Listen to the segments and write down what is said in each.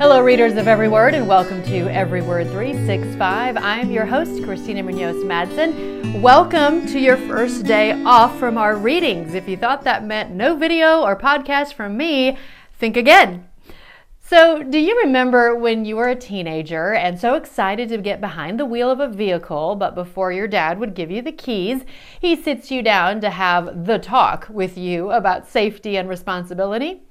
Hello, readers of Every Word, and welcome to Every Word 365. I'm your host, Christina Munoz Madsen. Welcome to your first day off from our readings. If you thought that meant no video or podcast from me, think again. So, do you remember when you were a teenager and so excited to get behind the wheel of a vehicle, but before your dad would give you the keys, he sits you down to have the talk with you about safety and responsibility?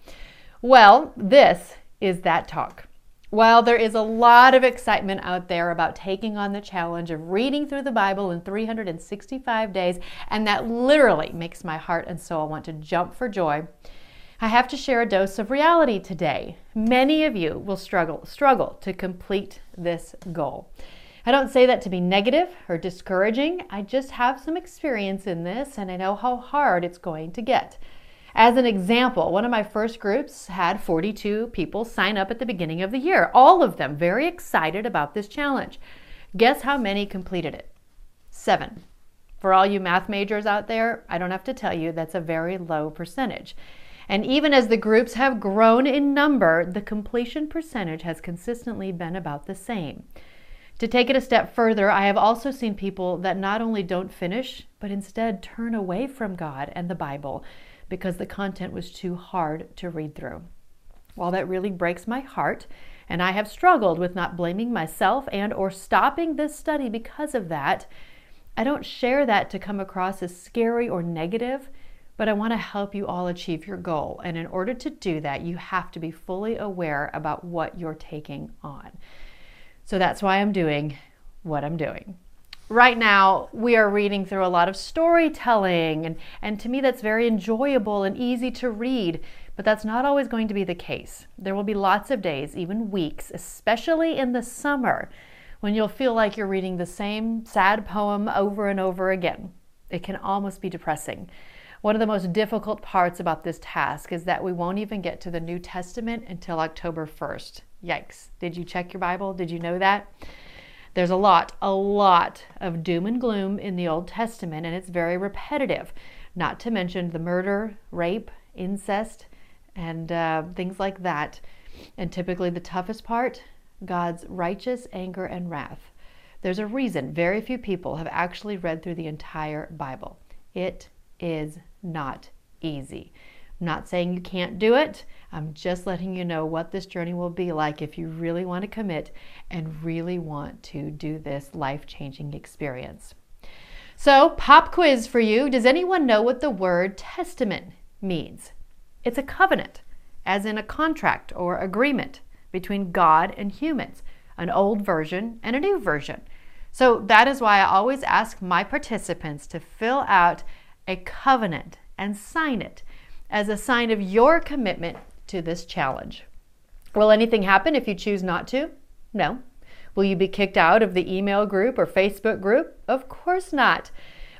Well, this is that talk. While there is a lot of excitement out there about taking on the challenge of reading through the Bible in 365 days, and that literally makes my heart and soul want to jump for joy, I have to share a dose of reality today. Many of you will struggle struggle to complete this goal. I don't say that to be negative or discouraging. I just have some experience in this and I know how hard it's going to get. As an example, one of my first groups had 42 people sign up at the beginning of the year, all of them very excited about this challenge. Guess how many completed it? Seven. For all you math majors out there, I don't have to tell you that's a very low percentage. And even as the groups have grown in number, the completion percentage has consistently been about the same. To take it a step further, I have also seen people that not only don't finish, but instead turn away from God and the Bible because the content was too hard to read through. While that really breaks my heart, and I have struggled with not blaming myself and or stopping this study because of that, I don't share that to come across as scary or negative but I want to help you all achieve your goal. And in order to do that, you have to be fully aware about what you're taking on. So that's why I'm doing what I'm doing. Right now, we are reading through a lot of storytelling, and, and to me, that's very enjoyable and easy to read, but that's not always going to be the case. There will be lots of days, even weeks, especially in the summer, when you'll feel like you're reading the same sad poem over and over again. It can almost be depressing. One of the most difficult parts about this task is that we won't even get to the New Testament until October 1st. Yikes. Did you check your Bible? Did you know that? There's a lot, a lot of doom and gloom in the Old Testament, and it's very repetitive, not to mention the murder, rape, incest, and uh, things like that. And typically, the toughest part God's righteous anger and wrath. There's a reason very few people have actually read through the entire Bible. It is not easy. I'm not saying you can't do it. I'm just letting you know what this journey will be like if you really want to commit and really want to do this life changing experience. So, pop quiz for you. Does anyone know what the word testament means? It's a covenant, as in a contract or agreement between God and humans, an old version and a new version. So, that is why I always ask my participants to fill out a covenant and sign it as a sign of your commitment to this challenge. Will anything happen if you choose not to? No. Will you be kicked out of the email group or Facebook group? Of course not.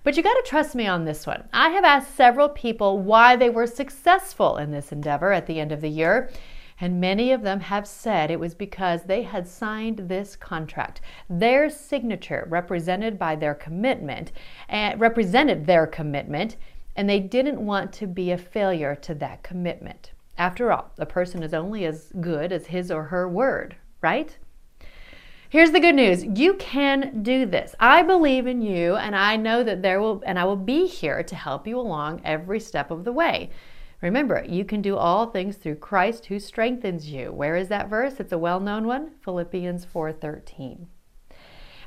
But you got to trust me on this one. I have asked several people why they were successful in this endeavor at the end of the year, and many of them have said it was because they had signed this contract. Their signature represented by their commitment and eh, represented their commitment, and they didn't want to be a failure to that commitment. After all, a person is only as good as his or her word, right? Here's the good news. You can do this. I believe in you and I know that there will and I will be here to help you along every step of the way. Remember, you can do all things through Christ who strengthens you. Where is that verse? It's a well-known one, Philippians 4:13.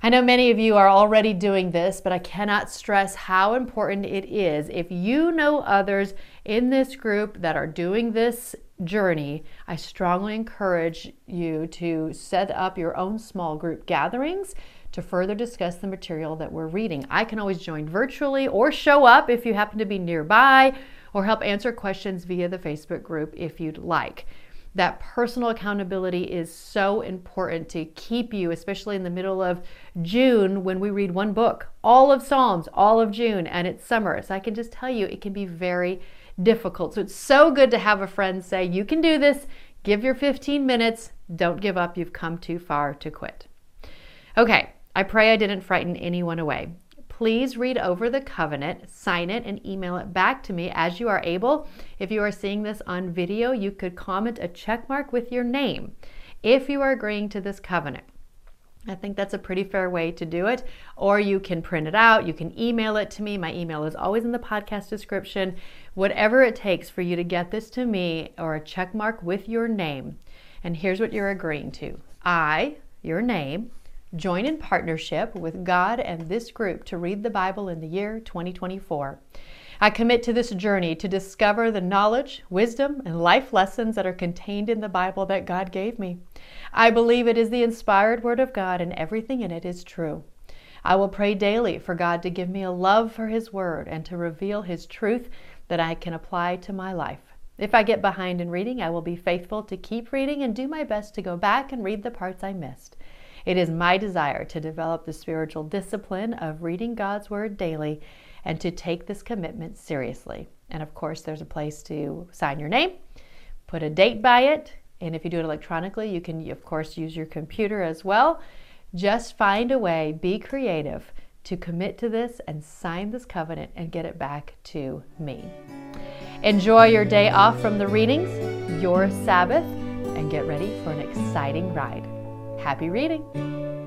I know many of you are already doing this, but I cannot stress how important it is. If you know others in this group that are doing this journey, I strongly encourage you to set up your own small group gatherings to further discuss the material that we're reading. I can always join virtually or show up if you happen to be nearby or help answer questions via the Facebook group if you'd like. That personal accountability is so important to keep you, especially in the middle of June when we read one book, all of Psalms, all of June, and it's summer. So I can just tell you it can be very difficult. So it's so good to have a friend say, You can do this, give your 15 minutes, don't give up, you've come too far to quit. Okay, I pray I didn't frighten anyone away please read over the covenant, sign it, and email it back to me as you are able. If you are seeing this on video, you could comment a check mark with your name. if you are agreeing to this covenant. I think that's a pretty fair way to do it. Or you can print it out, you can email it to me. My email is always in the podcast description. Whatever it takes for you to get this to me or a check mark with your name. And here's what you're agreeing to I, your name, join in partnership with God and this group to read the Bible in the year 2024. I commit to this journey to discover the knowledge, wisdom, and life lessons that are contained in the Bible that God gave me. I believe it is the inspired Word of God and everything in it is true. I will pray daily for God to give me a love for His Word and to reveal His truth that I can apply to my life. If I get behind in reading, I will be faithful to keep reading and do my best to go back and read the parts I missed. It is my desire to develop the spiritual discipline of reading God's Word daily and to take this commitment seriously. And of course, there's a place to sign your name, put a date by it, and if you do it electronically, you can, of course, use your computer as well. Just find a way, be creative to commit to this and sign this covenant and get it back to me. Enjoy your day off from the readings, your Sabbath, and get ready for an exciting ride. Happy reading!